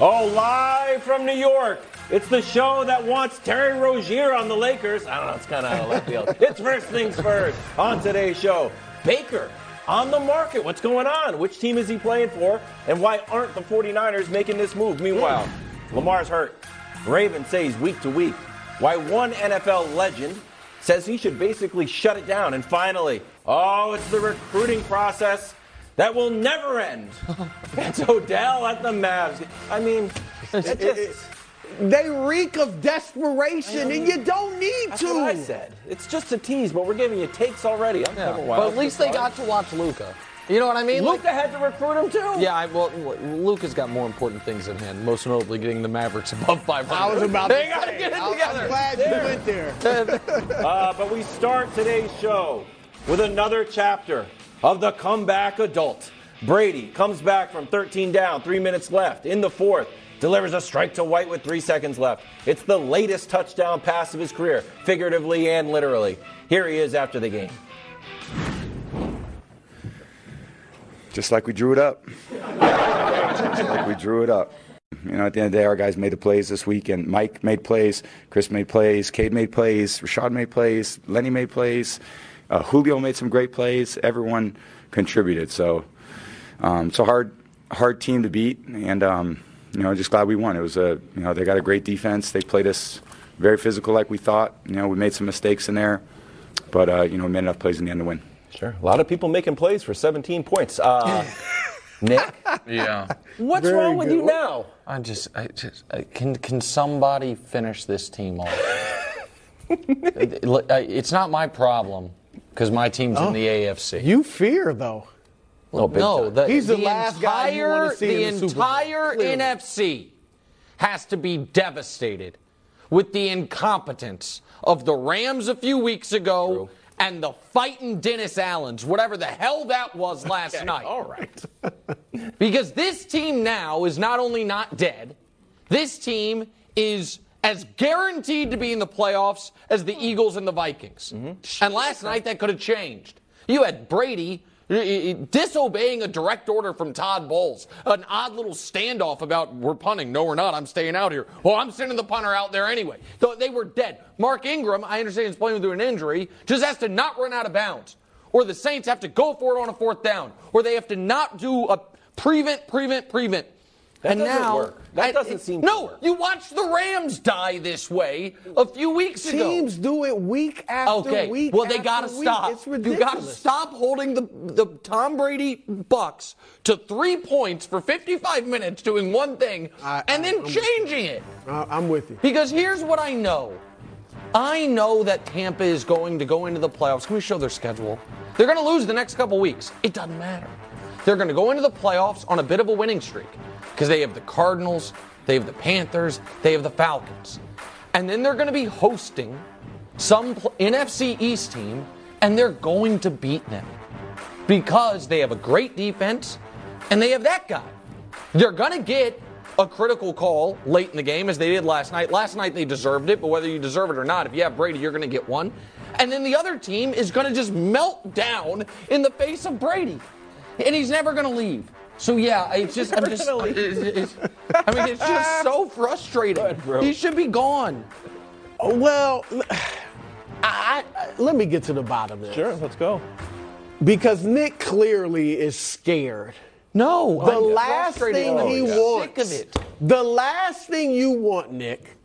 Oh, live from New York. It's the show that wants Terry Rozier on the Lakers. I don't know, it's kind of out of left field. It's first things first on today's show. Baker on the market. What's going on? Which team is he playing for? And why aren't the 49ers making this move? Meanwhile, Lamar's hurt. Ravens say he's week to week. Why one NFL legend says he should basically shut it down. And finally, oh, it's the recruiting process that will never end. It's Odell at the Mavs. I mean, it just, They reek of desperation, and you don't need that's to. what I said. It's just a tease, but we're giving you takes already. I'm Yeah. yeah. wild. But at least they got to watch Luka. You know what I mean? Like- had to recruit him too. yeah, I, well, Luka's got more important things at hand, most notably getting the Mavericks above 500. I was about they to gotta say, get it together. I was together. glad you went there. Uh, but we start today's show with another chapter of the comeback adult. Brady comes back from 13 down, three minutes left in the fourth, delivers a strike to White with three seconds left. It's the latest touchdown pass of his career, figuratively and literally. Here he is after the game. just like we drew it up. just like we drew it up. You know, at the end of the day, our guys made the plays this week, and Mike made plays, Chris made plays, Cade made plays, Rashad made plays, Lenny made plays, uh, Julio made some great plays. Everyone contributed. So um, it's a hard, hard team to beat, and um, you know, just glad we won. It was a, you know, they got a great defense. They played us very physical, like we thought. You know, we made some mistakes in there, but uh, you know, we made enough plays in the end to win. Sure. A lot of people making plays for 17 points. Uh, Nick, Yeah. what's Very wrong with good. you now? I just, I just, I, can can somebody finish this team off? It- it- it's not my problem because my team's in oh. the AFC. You fear, though. Oh, no, the, He's the last guy you entire, wanna see the in the Super Bowl, entire clearly. NFC has to be devastated with the incompetence of the Rams a few weeks ago and the fighting Dennis Allens, whatever the hell that was last night. All right. Because this team now is not only not dead, this team is as guaranteed to be in the playoffs as the Eagles and the Vikings. Mm-hmm. And last night that could have changed. You had Brady disobeying a direct order from Todd Bowles, an odd little standoff about we're punting. No, we're not. I'm staying out here. Well, I'm sending the punter out there anyway. So they were dead. Mark Ingram, I understand he's playing through an injury, just has to not run out of bounds. Or the Saints have to go for it on a fourth down. Or they have to not do a prevent, prevent, prevent. That and doesn't now, work. That doesn't seem to No, work. you watched the Rams die this way a few weeks ago. Teams do it week after week. Okay. week. well, they got to stop. It's ridiculous. you got to stop holding the the Tom Brady Bucks to three points for 55 minutes, doing one thing, I- and I- then I'm- changing it. I- I'm with you. Because here's what I know. I know that Tampa is going to go into the playoffs. Can we show their schedule? They're going to lose the next couple weeks. It doesn't matter. They're going to go into the playoffs on a bit of a winning streak because they have the Cardinals, they have the Panthers, they have the Falcons. And then they're going to be hosting some NFC East team, and they're going to beat them because they have a great defense and they have that guy. They're going to get a critical call late in the game as they did last night. Last night they deserved it, but whether you deserve it or not, if you have Brady, you're going to get one. And then the other team is going to just melt down in the face of Brady. And he's never going to leave. So yeah, it's just I'm just gonna leave. it's- it's- I mean it's just so frustrating. ahead, he should be gone. Oh, well, I, I, let me get to the bottom of it. Sure, let's go. Because Nick clearly is scared. No, The oh, I'm last thing I'm he sick wants, of it. the last thing you want, Nick,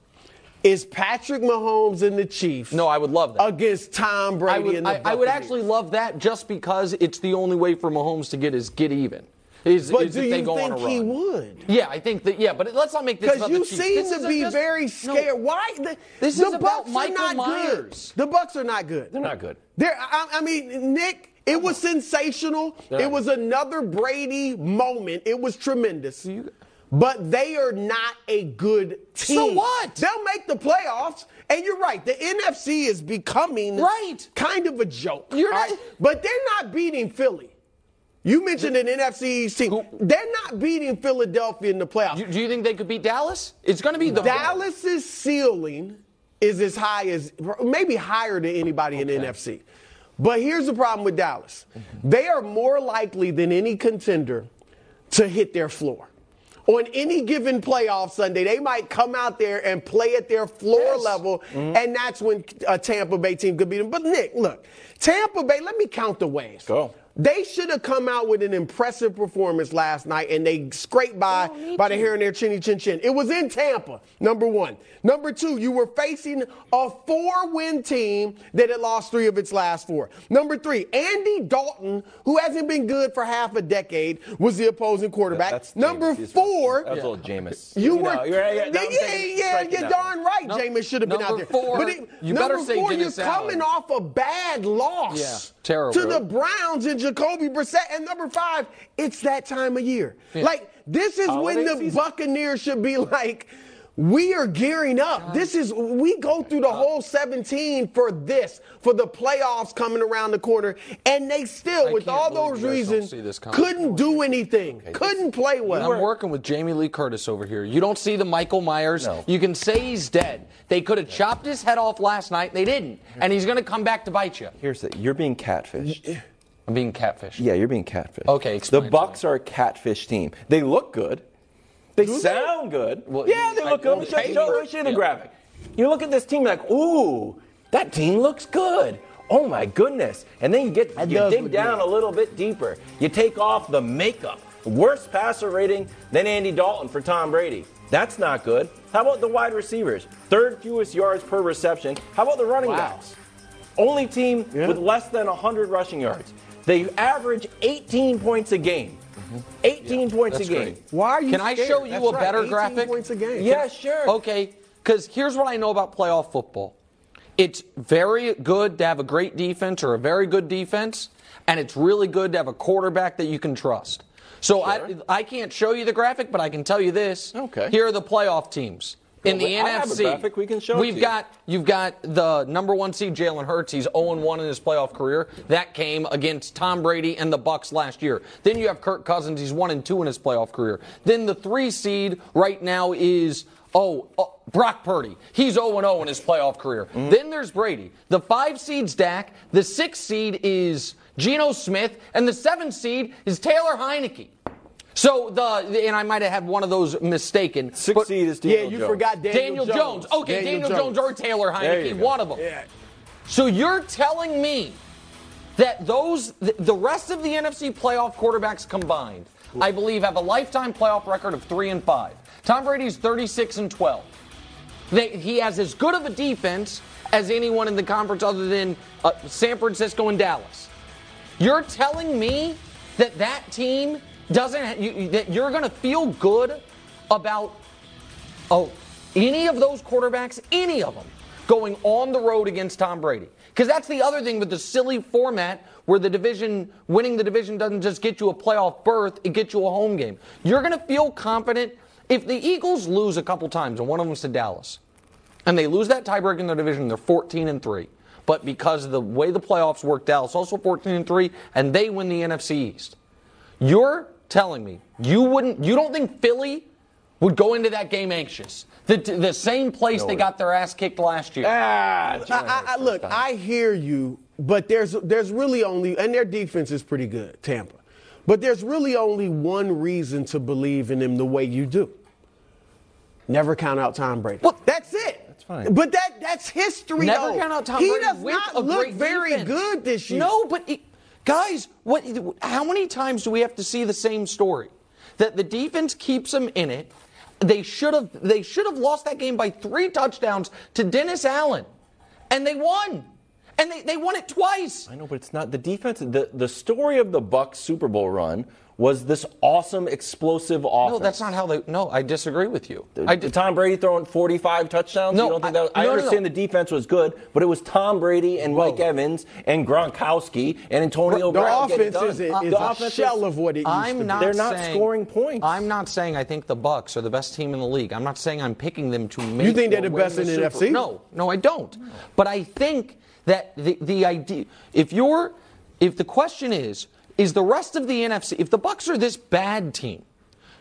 is Patrick Mahomes and the Chiefs No, I would love that. against Tom I Brady would, and the I, I would actually love that just because it's the only way for Mahomes to get his get even. Is, But is do you think he would? Yeah, I think that. Yeah, but let's not make this Because about you the Chiefs. seem to be just- very no, scared. Why? The, This the is about Bucks Michael are not Myers. good. The Bucks are not good. They're not good. They're, I, I mean, Nick, it was sensational. They're It was another Brady moment. It was tremendous. But they are not a good team. So what? They'll make the playoffs. And you're right. The NFC is becoming Right. kind of a joke. You're all not- But they're not beating Philly. You mentioned an NFC East team. Who- They're not beating Philadelphia in the playoffs. Do, do you think they could beat Dallas? It's going to be the Dallas's ceiling is as high as maybe higher than anybody in the NFC. But here's the problem with Dallas. They are more likely than any contender to hit their floor. on any given playoff Sunday, they might come out there and play at their floor Yes. level, Mm-hmm. and that's when a Tampa Bay team could beat them. But Nick, look, Tampa Bay. Let me count the ways. Go. They should have come out with an impressive performance last night, and they scraped by by the hair in their chinny chin chin. It was in Tampa, number one. Number two, you were facing a four-win team that had lost three of its last four. Number three, Andy Dalton, who hasn't been good for half a decade, was the opposing quarterback. That's number Jameis. Four, That's a little Jameis. you were, know, you're- yeah, yeah, yeah, yeah, you're that darn right. Num- Jameis should have been out number there. four, but it, you number better say four, you're Dennis coming Allen. off a bad loss Yeah, terrible. to the Browns and Jacoby Brissett. And number five, it's that time of year. Like this is when the season. Buccaneers should be like. We are gearing up. This is we go through the whole 17 for this, for the playoffs coming around the corner, and they still, I with all those you guys don't reasons, see this coming. couldn't do anything, couldn't play well. I'm working with Jamie Lee Curtis over here. You don't see the Michael Myers. No. You can say he's dead. They could have chopped his head off last night. They didn't. And he's going to come back to bite you. Here's the you're being catfished. I'm being catfished. Yeah, you're being catfished. Okay, explain The it to Bucks are a catfish team. They look good. They sound good. Well, yeah, they I- look good. on Let me show, show, show you the yeah. graphic. You look at this team like, ooh, that team looks good. Oh my goodness. And then you get That you dig down good. a little bit deeper. You take off the makeup. Worst passer rating than Andy Dalton for Tom Brady. That's not good. How about the wide receivers? Third fewest yards per reception. How about the running Wow. backs? Only team with less than 100 rushing yards. They average 18 points a game. Mm-hmm. 18 points a game. great. Why are you Can I show you That's a right, better 18 graphic? points a game. Yeah, sure. Okay, because here's what I know about playoff football. It's very good to have a great defense or a very good defense, and it's really good to have a quarterback that you can trust. So I, I can't show you the graphic, but I can tell you this. Okay. Here are the playoff teams. In the I have NFC, we can show we've to you. got you've got the number one seed Jalen Hurts. He's 0-1 in his playoff career. That came against Tom Brady and the Bucks last year. Then you have Kirk Cousins. He's 1 and 2 in his playoff career. Then the three seed right now is oh, oh, Brock Purdy. He's 0-0 in his playoff career. Mm-hmm. Then there's Brady. The five seed's Dak. The six seed is Geno Smith, and the seven seed is Taylor Heinicke. So the and I might have had one of those mistaken. Six but- seed is Yeah, you Jones. forgot Daniel, Daniel Jones. Okay, Daniel, Jones. or Taylor There Heinicke, one of them. Yeah. So you're telling me that those the rest of the NFC playoff quarterbacks combined, I believe, have a lifetime playoff record of three and five. Tom Brady's 36 and 12. They, he has as good of a defense as anyone in the conference other than uh, San Francisco and Dallas. You're telling me that that team doesn't you, that you're going to feel good about oh any of those quarterbacks, any of them going on the road against Tom Brady. Because that's the other thing with the silly format where the division winning the division doesn't just get you a playoff berth, it gets you a home game. You're going to feel confident if the Eagles lose a couple times and one of them's to Dallas and they lose that tiebreak in their division, they're 14 and 3. But because of the way the playoffs work, Dallas also 14 and 3, and they win the NFC East. You're telling me you wouldn't, you don't think Philly would go into that game anxious? The, the same place they got their ass kicked last year. Ah, I, I, I, look, I hear you, but there's there's really only, and their defense is pretty good, Tampa. But there's really only one reason to believe in them the way you do. Never count out Tom Brady. Well, that's it. That's fine. But that that's history. Never though. count out Tom he Brady does not look very defense. good this year. No, but it, guys, what? How many times do we have to see the same story? That the defense keeps them in it. They should have. They should have lost that game by three touchdowns to Dennis Allen, and they won. And they, they won it twice. I know, but it's not the defense. The the story of the Bucks Super Bowl run was this awesome, explosive offense. No, that's not how they. No, I disagree with you. I. Tom Brady throwing 45 touchdowns. No, you don't think I- that? I no, no, understand no. the defense was good, but it was Tom Brady and Mike Evans and Gronkowski and Antonio The Brown. offense done. is, a- The is a shell of what it used I'm to not They're not saying- scoring points. I'm not saying I think the Bucks are the best team in the league. I'm not saying I'm picking them to make. You think they're the best in the Super- NFC? No, no, I don't. But I think that the the idea, if you're, if the question is, is the rest of the NFC, if the Bucks are this bad team,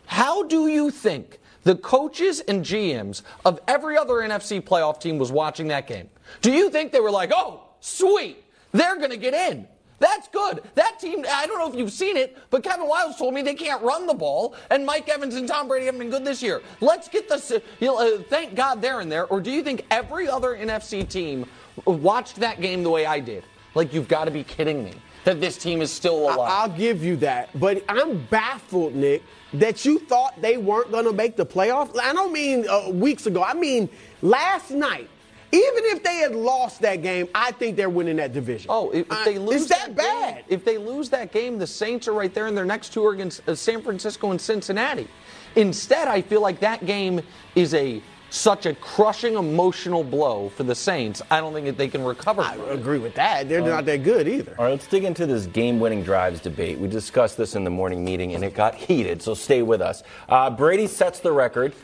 how do you think the coaches and GMs of every other NFC playoff team was watching that game? Do you think they were like, oh, sweet, they're going to get in? That's good. That team, I don't know if you've seen it, but Kevin Wildes told me they can't run the ball, and Mike Evans and Tom Brady haven't been good this year. Let's get this. You know, uh, thank God they're in there. Or do you think every other NFC team watched that game the way I did? Like, you've got to be kidding me that this team is still alive. I'll give you that. But I'm baffled, Nick, that you thought they weren't going to make the playoffs. I don't mean uh, weeks ago. I mean last night. Even if they had lost that game, I think they're winning that division. Oh, if, if they Uh, lose is that, bad? game- if they lose that game, the Saints are right there, and their next two are against uh, San Francisco and Cincinnati. Instead, I feel like that game is a such a crushing emotional blow for the Saints. I don't think that they can recover. I from it. agree with that. They're not that good either. All right, let's dig into this game-winning drives debate. We discussed this in the morning meeting, and it got heated. So stay with us. Uh, Brady sets the record,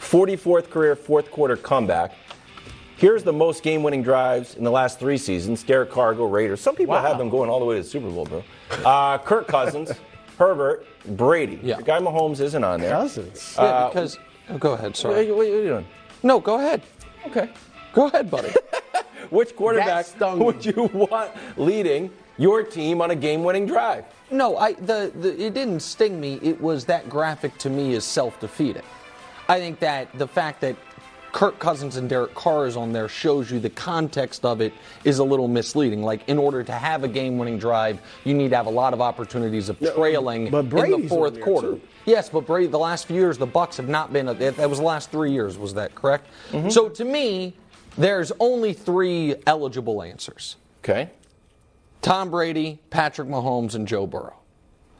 44th career fourth quarter comeback. Here's the most game-winning drives in the last three seasons. Derek Carr go Raiders. Some people have them going all the way to the Super Bowl, bro. Uh, Kirk Cousins, Herbert, Brady. Yeah. The guy Mahomes isn't on there. Cousins. Yeah, because oh, go ahead. What, Sorry. are- what are you doing? No, go ahead. Okay. Go ahead, buddy. Which quarterback stung would you want leading your team on a game-winning drive? No, I the, the it didn't sting me. It was that graphic to me is self-defeating. I think that the fact that Kirk Cousins and Derek Carr is on there shows you the context of it is a little misleading. Like in order to have a game-winning drive, you need to have a lot of opportunities of trailing but in the fourth quarter. too. Yes, but Brady, the last few years, the Bucks have not been. That that was the last three years. Was that correct? Mm-hmm. So to me, there's only three eligible answers. Okay. Tom Brady, Patrick Mahomes, and Joe Burrow.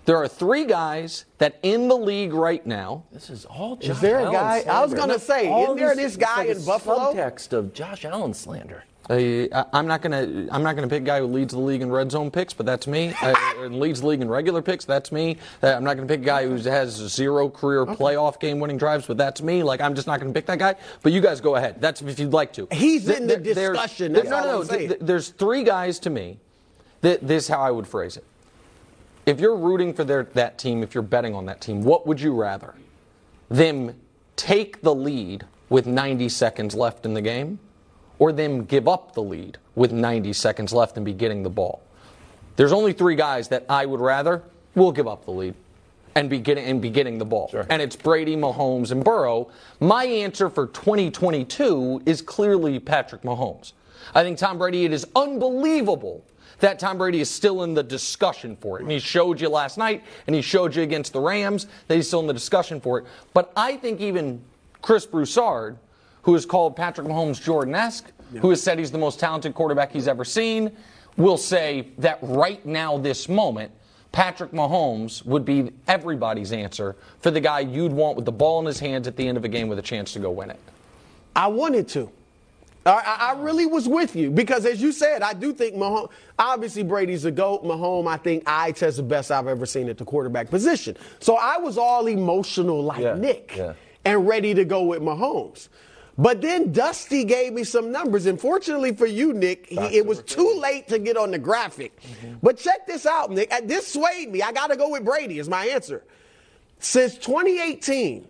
There are three guys that in the league right now. This is all Is there a Allen guy- I was gonna say, isn't there this- this guy like in a Buffalo? Subtext of Josh Allen slander. Uh, I- I'm not gonna. I'm not gonna pick a guy who leads the league in red zone picks, but that's me. Uh, leads the league in regular picks, that's me. Uh, I'm not gonna pick a guy who has zero career playoff game-winning drives, but that's me. Like I'm just not gonna pick that guy. But you guys go ahead. That's if you'd like to. He's Th- in the there- there's- discussion, that's no, no, no. Th- th- there's three guys to me. That this is how I would phrase it. If you're rooting for their, that team, if you're betting on that team, what would you rather? Them take the lead with 90 seconds left in the game, or them give up the lead with 90 seconds left and be getting the ball? There's only three guys that I would rather will give up the lead and be getting and be getting the ball. Sure. And it's Brady, Mahomes, and Burrow. My answer for 2022 is clearly Patrick Mahomes. I think Tom Brady. It is unbelievable that Tom Brady is still in the discussion for it. And he showed you last night, and he showed you against the Rams that he's still in the discussion for it. But I think even Chris Broussard, who has called Patrick Mahomes Jordan-esque, who has said he's the most talented quarterback he's ever seen, will say that right now, this moment, Patrick Mahomes would be everybody's answer for the guy you'd want with the ball in his hands at the end of a game with a chance to go win it. I wanted to. I, I I really was with you because, as you said, I do think Mahomes. Obviously, Brady's a goat. Mahomes, I think, I test the best I've ever seen at the quarterback position. So I was all emotional like Yeah, Nick yeah. and ready to go with Mahomes. But then Dusty gave me some numbers, and fortunately for you, Nick, he, it was too late to get on the graphic. But check this out, Nick. Uh, This swayed me. I got to go with Brady is my answer. Since 2018,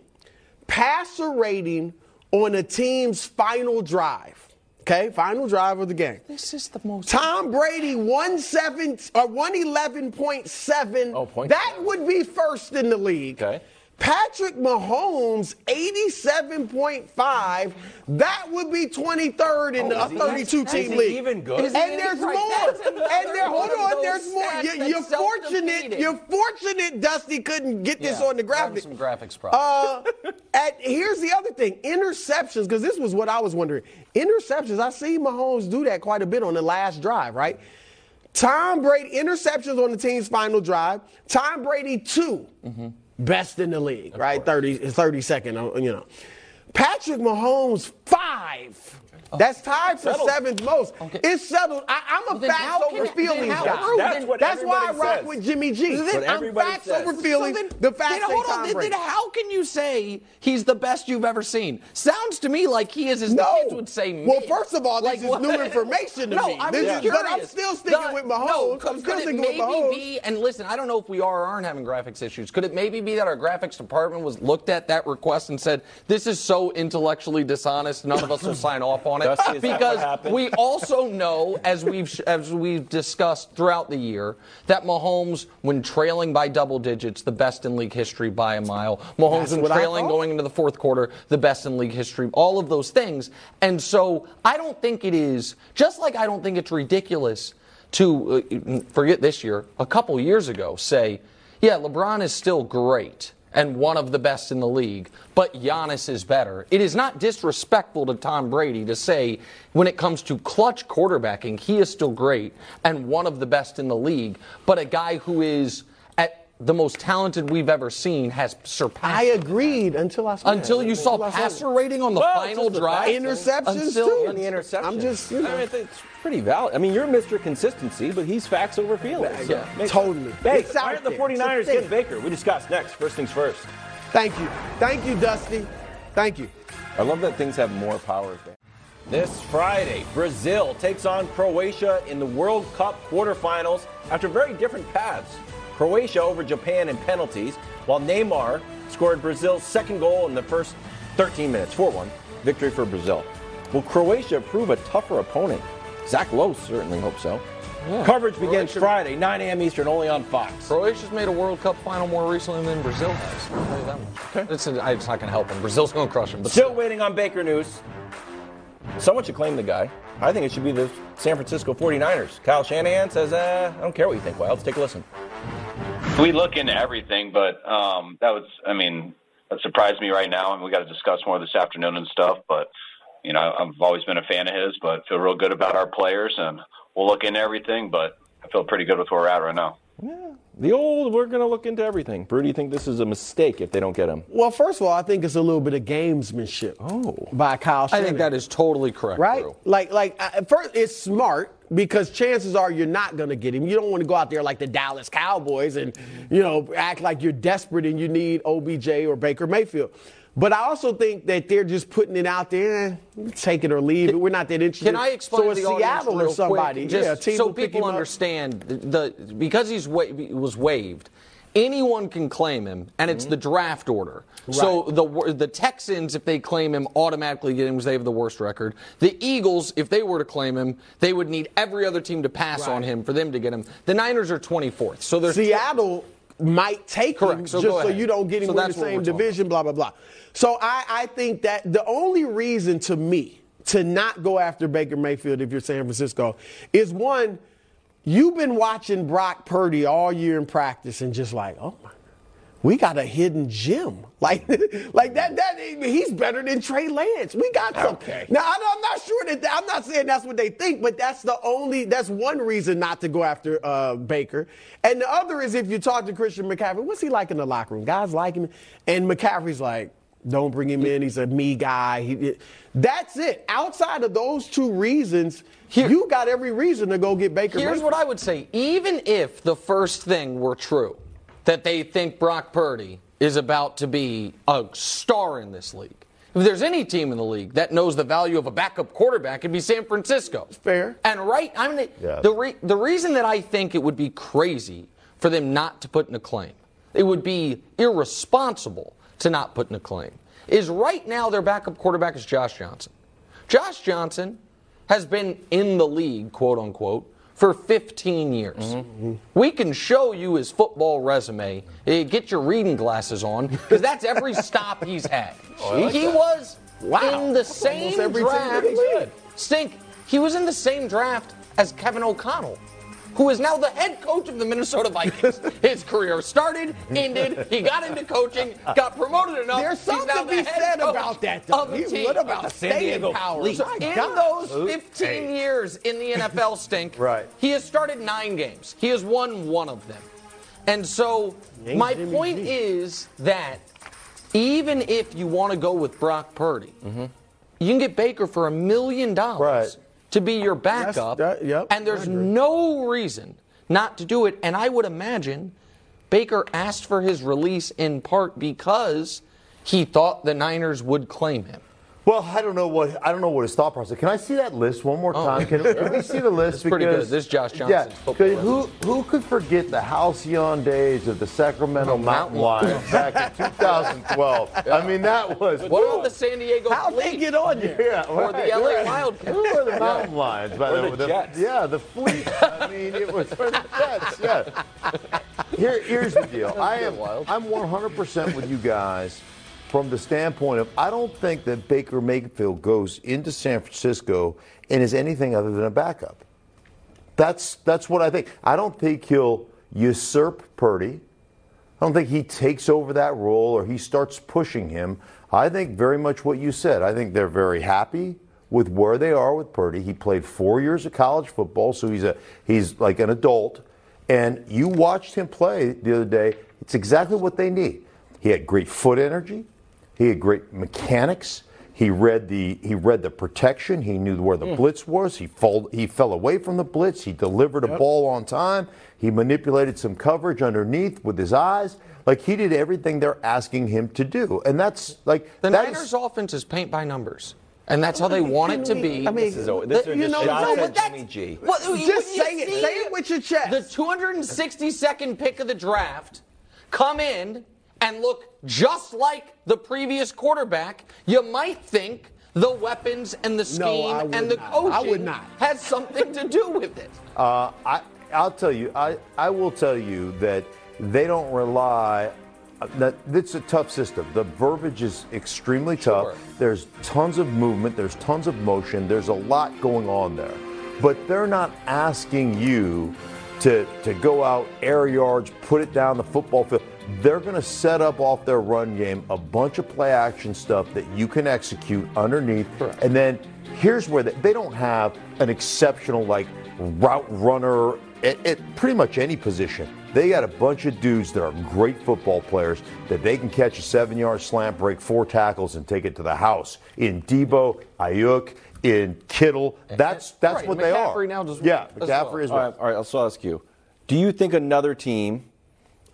passer rating on a team's final drive. Okay, final drive of the game. This is the most. Tom Brady, 17 or 111.7. Oh, point that would be first in the league. Okay. Patrick Mahomes, 87.5. That would be 23rd in Oh, a is he- 32 is team he league. even good? Is And there's right, more. that's And there, hold on, there's more. You, you're, fortunate. You're fortunate Dusty couldn't get this Yeah, on the graphic. some graphics problems. Uh, at, here's the other thing interceptions, because this was what I was wondering. Interceptions, I see Mahomes do that quite a bit on the last drive, right? Tom Brady, interceptions on the team's final drive. Tom Brady, 2 Mm-hmm. Best in the league, right? 30, 32nd, uh, you know. Patrick Mahomes, five. Oh. That's tied for Settled. seventh most. It's settled. I, I'm a then facts over it- feelings guy. That's what That's why I rock says. with Jimmy G. Then, I'm facts says. over feelings. So then- the facts then hold on. Then, then how can you say he's the best you've ever seen? Sounds to me like he is, as No. the kids would say. Well, first of all, this Like, is what- new information to no, me. I'm This just curious. but I'm still sticking The- with No, Mahomes. could, I'm still sticking with maybe Mahomes. be? And listen, I don't know if we are or aren't having graphics issues. Could it maybe be that our graphics department was looked at that request and said, "This is so intellectually dishonest. None of us will sign off on it. That what because we also know, as we've as we've discussed throughout the year, that Mahomes, when trailing by double digits, the best in league history by a mile. Mahomes, That's when trailing going into the fourth quarter, the best in league history. All of those things, and so I don't think it is just like I don't think it's ridiculous to uh, forget this year, a couple years ago, say, yeah, LeBron is still great and one of the best in the league, but Giannis is better. It is not disrespectful to Tom Brady to say, when it comes to clutch quarterbacking, he is still great and one of the best in the league, but a guy who is the most talented we've ever seen has surpassed. I him. agreed until I saw Until you saw until passer rating on the Well, final it's drive. interceptions Until- too. on the interception. I'm just, you I mean, it's pretty valid. I mean, you're Mr. Consistency, but he's facts over feelings. Yeah, Makes totally. sense. Hey, why aren't the 49ers It's getting. Baker? We discuss next. First things first. Thank you. Thank you, Dusty. Thank you. I love that things have more power. This Friday, Brazil takes on Croatia in the World Cup quarterfinals after very different paths. Croatia over Japan in penalties, while Neymar scored Brazil's second goal in the first 13 minutes. 4 1. Victory for Brazil. Will Croatia prove a tougher opponent? Zach Lowe certainly hopes so. Coverage begins Croatia- Friday, 9 a.m. Eastern, only on Fox. Croatia's made a World Cup final more recently than Brazil has. You that much. It's, it's not going to help them. Brazil's going to crush them. But Still waiting on Baker news. Someone should claim the guy. I think it should be the San Francisco 49ers. Kyle Shanahan says, uh, I don't care what you think, Wild. Let's take a listen. We look into everything, but um, that was, I mean, that surprised me right now, and we got to discuss more this afternoon and stuff. But you know, I've always been a fan of his, but feel real good about our players, and we'll look into everything. But I feel pretty good with where we're at right now. The old, we're going to look into everything. Brew, do you think this is a mistake if they don't get him? Well, first of all, I think it's a little bit of gamesmanship. Oh. by Kyle. I think that is totally correct. right. Drew. Like, like uh, at first, it's smart because chances are you're not going to get him. You don't want to go out there like the Dallas Cowboys and you know act like you're desperate and you need OBJ or Baker Mayfield. But I also think that they're just putting it out there, eh, take it or leave it. We're not that interested. Can I explain so to the Seattle real or somebody? quick, just yeah, so people understand the, the because he's wa- was waived. Anyone can claim him, and it's the draft order. So the the Texans, if they claim him, automatically get him because they have the worst record. The Eagles, if they were to claim him, they would need every other team to pass on him for them to get him. The Niners are 24th, so there's Seattle might take Correct. him So just so you don't get him So in the same division, blah, blah, blah. So I, I think that the only reason to me to not go after Baker Mayfield if you're San Francisco is one, you've been watching Brock Purdy all year in practice and just like, oh my we got a hidden gem. Like, like that, that, he's better than Trey Lance. We got some. Okay. Now, I- I'm not sure that, I'm not saying that's what they think, but that's the only, that's one reason not to go after uh, Baker. And the other is if you talk to Christian McCaffrey, what's he like in the locker room? Guys like him. And McCaffrey's like, don't bring him in. He's a me guy. He, that's it. Outside of those two reasons, you got every reason to go get Baker. Here's Mayfield. what I would say. Even if the first thing were true, that they think Brock Purdy is about to be a star in this league. If there's any team in the league that knows the value of a backup quarterback, it'd be San Francisco. fair. And right, I mean, Yeah. the re- the reason that I think it would be crazy for them not to put in a claim, it would be irresponsible to not put in a claim, is right now their backup quarterback is Josh Johnson. Josh Johnson has been in the league, quote unquote, for 15 years. We can show you his football resume. Eh, Get your reading glasses on, because that's every stop he's had. he was Wow. in the same draft. Stink. He was in the same draft as Kevin O'Connell, who is now the head coach of the Minnesota Vikings. His career started, ended. He got into coaching, got promoted enough. There's he's something to be said about that, though. of team. What about the staying Diego power? Fleet. So My in God. those 15 years in the NFL stink, Right. he has started nine games. He has won one of them. And so my point is that even if you want to go with Brock Purdy, Mm-hmm. you can get Baker for a million dollars Right. To be your backup. that- yep, and there's no reason not to do it. And I would imagine Baker asked for his release in part because he thought the Niners would claim him. Well, I don't know what I don't know what his thought process. Can I see that list one more oh, time? Can, can we see the list? It's pretty good. This is Josh Yeah, Johnson's who who could forget the halcyon days of the Sacramento Oh, Mountain Mountain Lions back in 2012? I mean, that was What about the San Diego How'd they get on there? yeah, Or the LA right. Wildcats. Who were the Mountain Lions? By Or the way, the Jets. yeah, the fleet. I mean, it was for the Jets. Yeah. Here, here's the deal. I am. I'm 100% with you guys from the standpoint of I don't think that Baker Mayfield goes into San Francisco and is anything other than a backup. That's that's what I think. I don't think he'll usurp Purdy. I don't think he takes over that role or he starts pushing him. I think very much what you said. I think they're very happy with where they are with Purdy. He played four years of college football, so he's a he's like an adult. And you watched him play the other day. It's exactly what they need. He had great foot energy. He had great mechanics. He read the he read the protection. He knew where the hmm. blitz was. He fall, he fell away from the blitz. He delivered a ball on time. He manipulated some coverage underneath with his eyes. Like he did everything they're asking him to do, and that's like The that Niners' is- offense is paint by numbers. And that's how they want it to be. I mean, This is, a- this you just know, shots no, but that's- Jimmy G. What- Just you say it. Say it with your chest. The 262nd pick of the draft come in and look just like the previous quarterback, you might think the weapons and the scheme would and the not. coaching I would not. has something to do with it. Uh, I, I'll tell you, I, I will tell you that they don't rely. That it's a tough system. The verbiage is extremely tough. Sure. There's tons of movement. There's tons of motion. There's a lot going on there, but they're not asking you to to go out air yards, put it down the football field. They're going to set up off their run game a bunch of play action stuff that you can execute underneath, and then here's where they, they don't have an exceptional like route runner at, at pretty much any position. They got a bunch of dudes that are great football players that they can catch a seven-yard slant, break four tackles, and take it to the house. In Deebo, Aiyuk, in Kittle, that's that's Right, what they are. McCaffrey now does yeah, as McCaffrey well. as All well. right, all right, I'll ask you. Do you think another team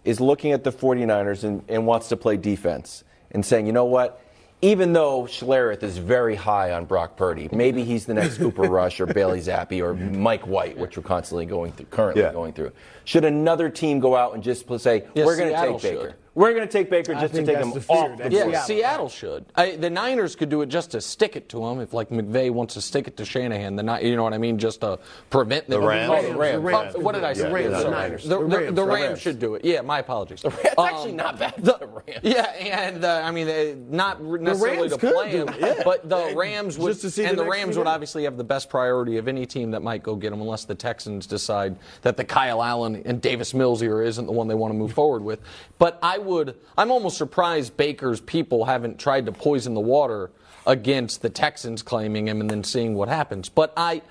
is looking at the 49ers and, and wants to play defense and saying, you know what? Even though Schlereth is very high on Brock Purdy, maybe he's the next Cooper Rush or Bailey Zappe or Mike White, which we're constantly going through, currently Yeah. going through. Should another team go out and just say, Yeah, we're going to take Baker? should. We're going to take Baker just to take that's him the off the That's Yeah, board. Seattle. Seattle should. I, the Niners could do it just to stick it to him. If like McVay wants to stick it to Shanahan, the Ni- you know what I mean, just to prevent them. The Rams? Oh, The Rams, Oh, Rams. what did I say? The Rams, the Niners. The, The the- Rams, the the Rams Rams. should do it. Yeah, my apologies. It's actually not bad for the Rams. Yeah, and uh, I mean, they, not necessarily Rams to play him, yeah. but the Rams would, Just to see and the the Rams would obviously have the best priority of any team that might go get him, unless the Texans decide that the Kyle Allen and Davis Mills era isn't the one they want to move forward with. But I would, I'm almost surprised Baker's people haven't tried to poison the water against the Texans claiming him and then seeing what happens. But I,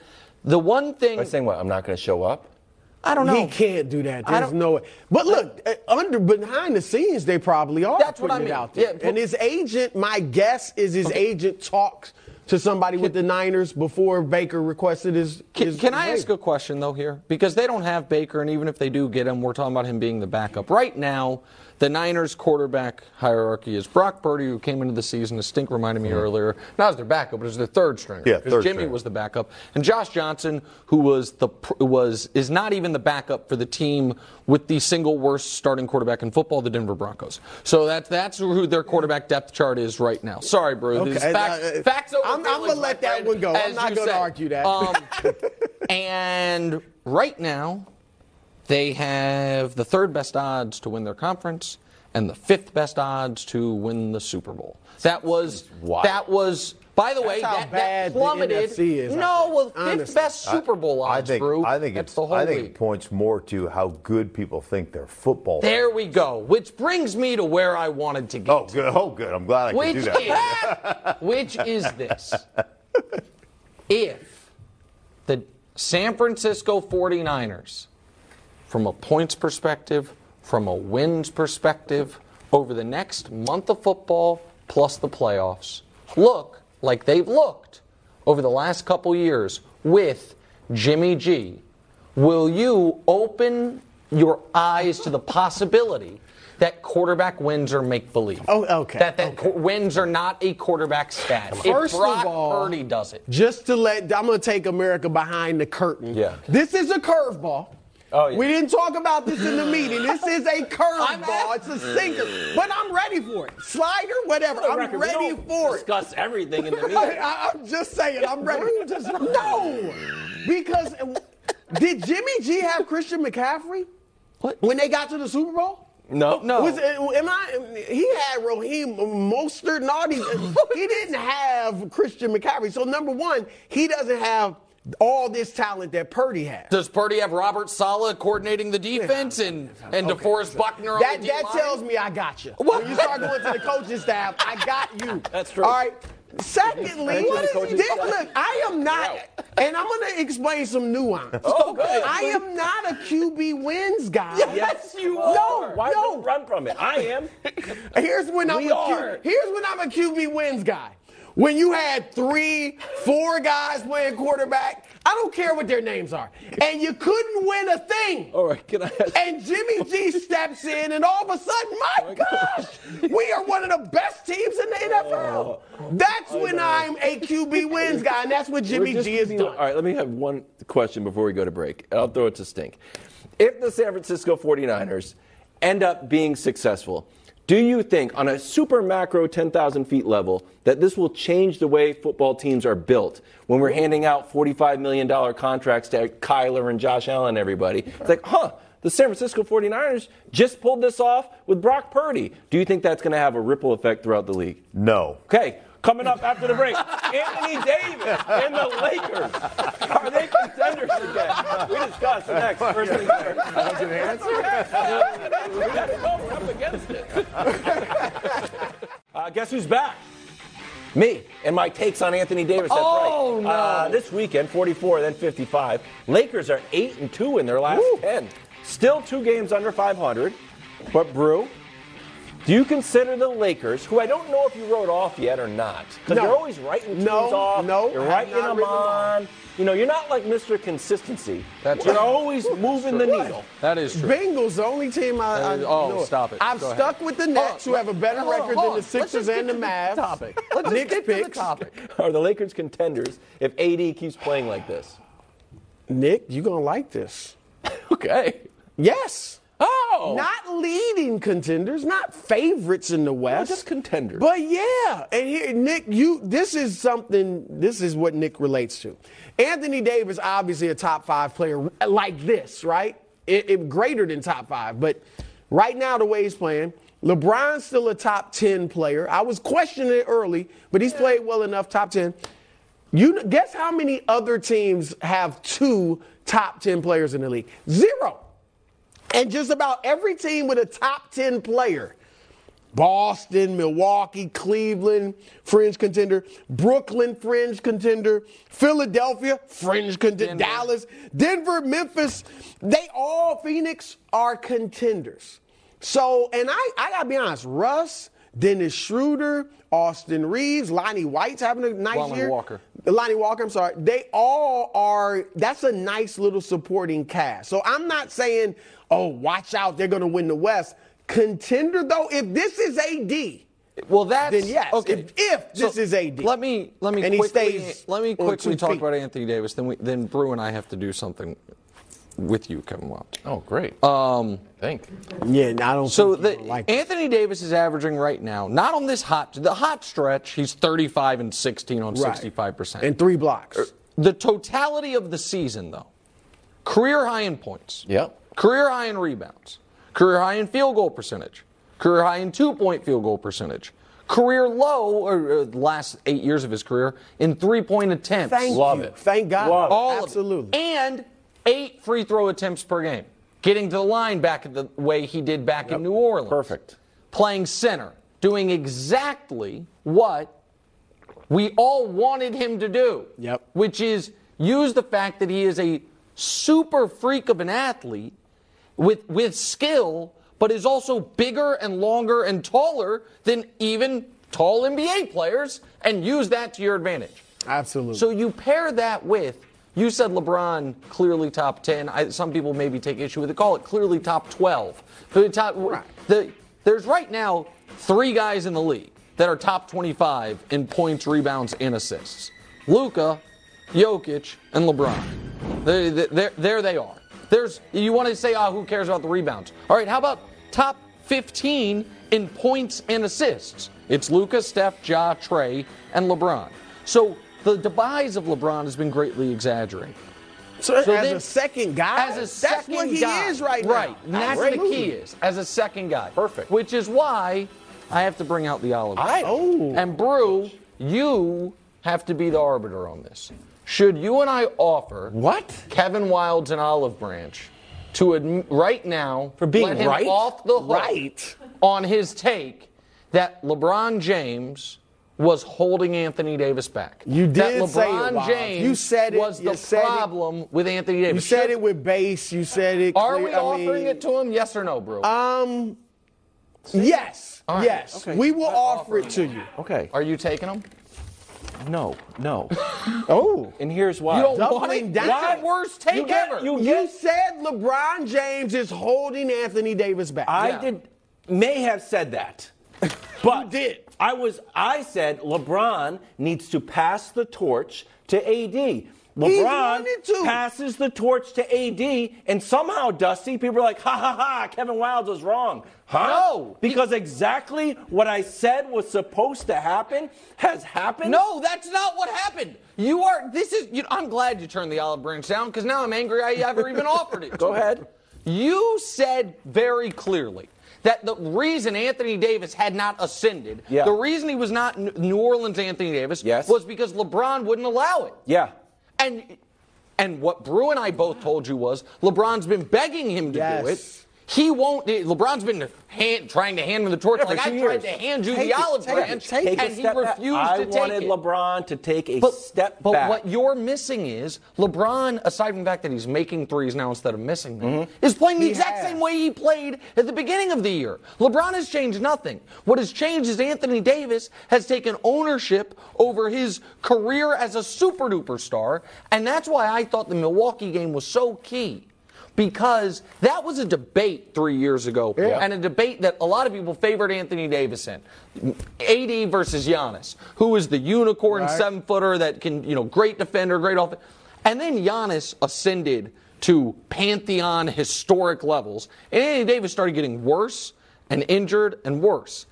the one thing By saying what? I'm not going to show up? I don't know. He can't do that. There's no way. But look, uh, under behind the scenes, they probably are That's what putting I it mean. out there. Yeah, but- and his agent, my guess is his agent talks to somebody with the Niners before Baker requested his. Can, his can I ask a question though here? Because they don't have Baker, and even if they do get him, we're talking about him being the backup. Right now, the Niners quarterback hierarchy is Brock Purdy, who came into the season, as Stink reminded me earlier, not as their backup, but as their third stringer. Yeah, because third Jimmy stringer. was the backup, and Josh Johnson, who was the was is not even the backup for the team with the single worst starting quarterback in football, the Denver Broncos. So that's that's who their quarterback depth chart is right now. Sorry, bro. These Okay, facts, uh, facts over I'm- I'm gonna let that one go. I'm not gonna say. argue that. Um, and right now, they have the third best odds to win their conference and the fifth best odds to win the Super Bowl. That was wild. that was. By the way, how that, bad that the plummeted. NFC is, no, well, fifth honestly. best Super Bowl I odds, think Brew. I think That's it's the whole I think league. it points more to how good people think their football. There we go. Which brings me to where I wanted to get. Oh, good. Oh, good. I'm glad I Which could do that. is, which is this. If the San Francisco 49ers, from a points perspective, from a wins perspective, over the next month of football plus the playoffs, look like they've looked over the last couple years with Jimmy G, will you open your eyes to the possibility that quarterback wins are make believe. Oh, okay, That that okay. wins are not a quarterback stat. First if of Brock all- Purdy does it. Just to let, I'm going to take America behind the curtain. Yeah. This is a curveball. Oh, yeah. We didn't talk about this in the meeting. This is a curveball. It's a sinker. But I'm ready for it. Slider, whatever. I'm record, ready for it. Discuss everything in the meeting. I, am just saying, I'm ready. no, because uh, did Jimmy G have Christian McCaffrey? What? When they got to the Super Bowl? No. No. Was uh, it, am I? He had Raheem Mostert and all these. he didn't have Christian McCaffrey. So number one, he doesn't have all this talent that Purdy has. Does Purdy have Robert Saleh coordinating the defense and and DeForest Buckner on That the that D-line? tells me I got you. When you start going to the coaching staff, I got you. That's true. All right. Secondly, Thank you, the coaching this- look, I am not, and I'm going to explain some nuance. Oh, good. I am not a QB wins guy. Yes, you are. No, Why no. don't you run from it? I am. Here's when I'm We a are. Q, here's when I'm a QB wins guy. When you had three, four guys playing quarterback, I don't care what their names are, and you couldn't win a thing. All right, can I ask? And Jimmy G steps in, and all of a sudden, my oh gosh, we are one of the best teams in the NFL. Oh, that's when I'm a QB wins guy, and that's what Jimmy just G is doing. All right, let me have one question before we go to break. I'll throw it to Stink. If the San Francisco 49ers end up being successful, do you think, on a super macro 10,000 feet level, that this will change the way football teams are built when we're handing out $45 million contracts to Kyler and Josh Allen and everybody? It's like, huh, the San Francisco 49ers just pulled this off with Brock Purdy. Do you think that's going to have a ripple effect throughout the league? No. Okay, coming up after the break, Anthony Davis and the Lakers. Are they contenders again? We discuss next. First things first. That's an answer? we got to go. We're up against it. Uh, guess who's back? Me and my takes on Anthony Davis. That's Oh, right. no. Uh, this weekend, 44, then 55. Lakers are 8 and 2 in their last 10. Still two games under 500. But, Brew, do you consider the Lakers, who I don't know if you wrote off yet or not, because No. you're always writing teams No, off. no, you're writing them written them on. You know, you're not like Mr. Consistency. That's you're right. always moving the needle. That is true. Bengals, the only team I, I uh, Oh, know. stop it. I've Go ahead. stuck with the Nets, Oh, who have a better hold record hold than on. the Let's Sixers just and the to the Mavs. topic. Let's just Nick's get to the topic. Are the Lakers contenders if AD keeps playing like this? Nick, you're gonna like this? Okay. Yes. Not leading contenders, not favorites in the West. just contenders. But yeah, and here, Nick, you this is something. This is what Nick relates to. Anthony Davis, obviously a top five player like this, right? It, it- greater than top five, but right now the way he's playing, LeBron's still a top ten player. I was questioning it early, but he's played well enough, top ten. You guess how many other teams have two top ten players in the league? Zero. And just about every team with a top 10 player Boston, Milwaukee, Cleveland, fringe contender, Brooklyn, fringe contender, Philadelphia, fringe contender, Dallas, Denver, Memphis, they all, Phoenix, are contenders. So, and I, I gotta be honest, Russ, Dennis Schroeder, Austin Reaves, Lonnie White's having a nice Lonnie year. Walker. Lonnie Walker, I'm sorry. They all are, that's a nice little supporting cast. So I'm not saying, oh, watch out, they're going to win the West. Contender, though, if this is AD, Well, that's Then yes, Okay. if- if this is AD. let me let me And he quickly, stays let me quickly talk feet. about Anthony Davis. Then we then Brew and I have to do something with you, Kevin Welch. Oh, great. Um, Thank. yeah, and I don't so think the, you're like. Anthony Davis is averaging right now, not on this hot the hot stretch. He's 35 and 16 on Right. 65 percent. And three blocks. the totality of the season, though, career high in points. Yep. Career high in rebounds. Career high in field goal percentage. Career high in two point field goal percentage. Career low, or uh, last eight years of his career, in three point attempts. Thank Love you. it. Thank God. Love. All it. Absolutely. And eight free throw attempts per game. Getting to the line back the way he did back in New Orleans. Perfect. Playing center. Doing exactly what we all wanted him to do. Yep. Which is use the fact that he is a super freak of an athlete with with skill, but is also bigger and longer and taller than even tall NBA players, and use that to your advantage. Absolutely. So you pair that with, you said LeBron clearly top 10. I, some people maybe take issue with it. Call it clearly top 12. The top, the, there's right now three guys in the league that are top 25 in points, rebounds, and assists. Luka, Jokic, and LeBron. They- they- There, there they are. There's you want to say, oh, who cares about the rebounds? All right, how about top 15 in points and assists? It's Luka, Steph, Ja, Trey, and LeBron. So the demise of LeBron has been greatly exaggerated. So, as then- a second guy, As a that's second what he guy. is right now. Right. And that's the Absolutely. key is as a second guy. Perfect. Which is why I have to bring out the olive. I- Oh. And Brew, you have to be the arbiter on this. Should you and I offer What? Kevin Wildes an olive branch to adm- right now For being let him right? off the hook Right. on his take that LeBron James was holding Anthony Davis back. You that did say it, LeBron James You said it, was the said it. problem with Anthony Davis. You said it with base. You said it. Are clear- we I offering mean, it to him? Yes or no, bro? Um. Yes. All right. Yes. Okay. We will offer it to you. Okay. Are you taking him? No, no. Oh. and here's why. You don't Doubling want it? down. That's the worst take You get- ever. you You said LeBron James is holding Anthony Davis back. I Yeah. did may have said that. But did. I was I said LeBron needs to pass the torch to AD. LeBron passes the torch to AD, and somehow, Dusty, people are like, ha ha ha, Kevin Wildes was wrong. Huh? No. Because exactly what I said was supposed to happen has happened. No, that's not what happened. You are. This is. You, I'm glad you turned the olive branch down because now I'm angry. I ever even offered it. Go ahead. You said very clearly that the reason Anthony Davis had not ascended, Yeah. the reason he was not New Orleans Anthony Davis, Yes. was because LeBron wouldn't allow it. Yeah. And and what Brew and I both told you was LeBron's been begging him to do it. He won't. LeBron's been hand, trying to hand him the torch Yeah, like I two tried to hand you Take the it, olive it, branch, take and he back. refused I to take wanted. LeBron to take a But, step but back. But what you're missing is LeBron, aside from the fact that he's making threes now instead of missing them, Mm-hmm. is playing the He exact has. same way he played at the beginning of the year. LeBron has changed nothing. What has changed is Anthony Davis has taken ownership over his career as a super duper star, and that's why I thought the Milwaukee game was so key. Because that was a debate three years ago, and a debate that a lot of people favored Anthony Davis in. AD versus Giannis, who is the unicorn Right. seven footer that can, you know, great defender, great offense. And then Giannis ascended to pantheon historic levels, and Anthony Davis started getting worse and injured and worse.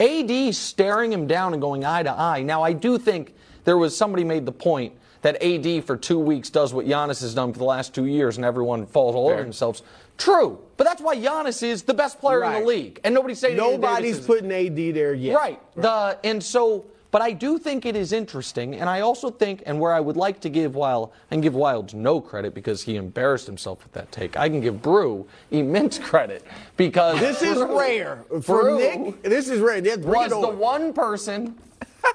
AD staring him down and going eye to eye. Now, I do think there was somebody made the point that AD for two weeks does what Giannis has done for the last two years, and everyone falls all over themselves. True, but that's why Giannis is the best player in the league, and nobody's saying Nobody's putting AD there yet. Right. The and so, but I do think it is interesting, and I also think, and where I would like to give Wild and give Wildes no credit because he embarrassed himself with that take. I can give Brew immense credit because This is Brew- rare. For Brew Nick, this is rare. Was the one person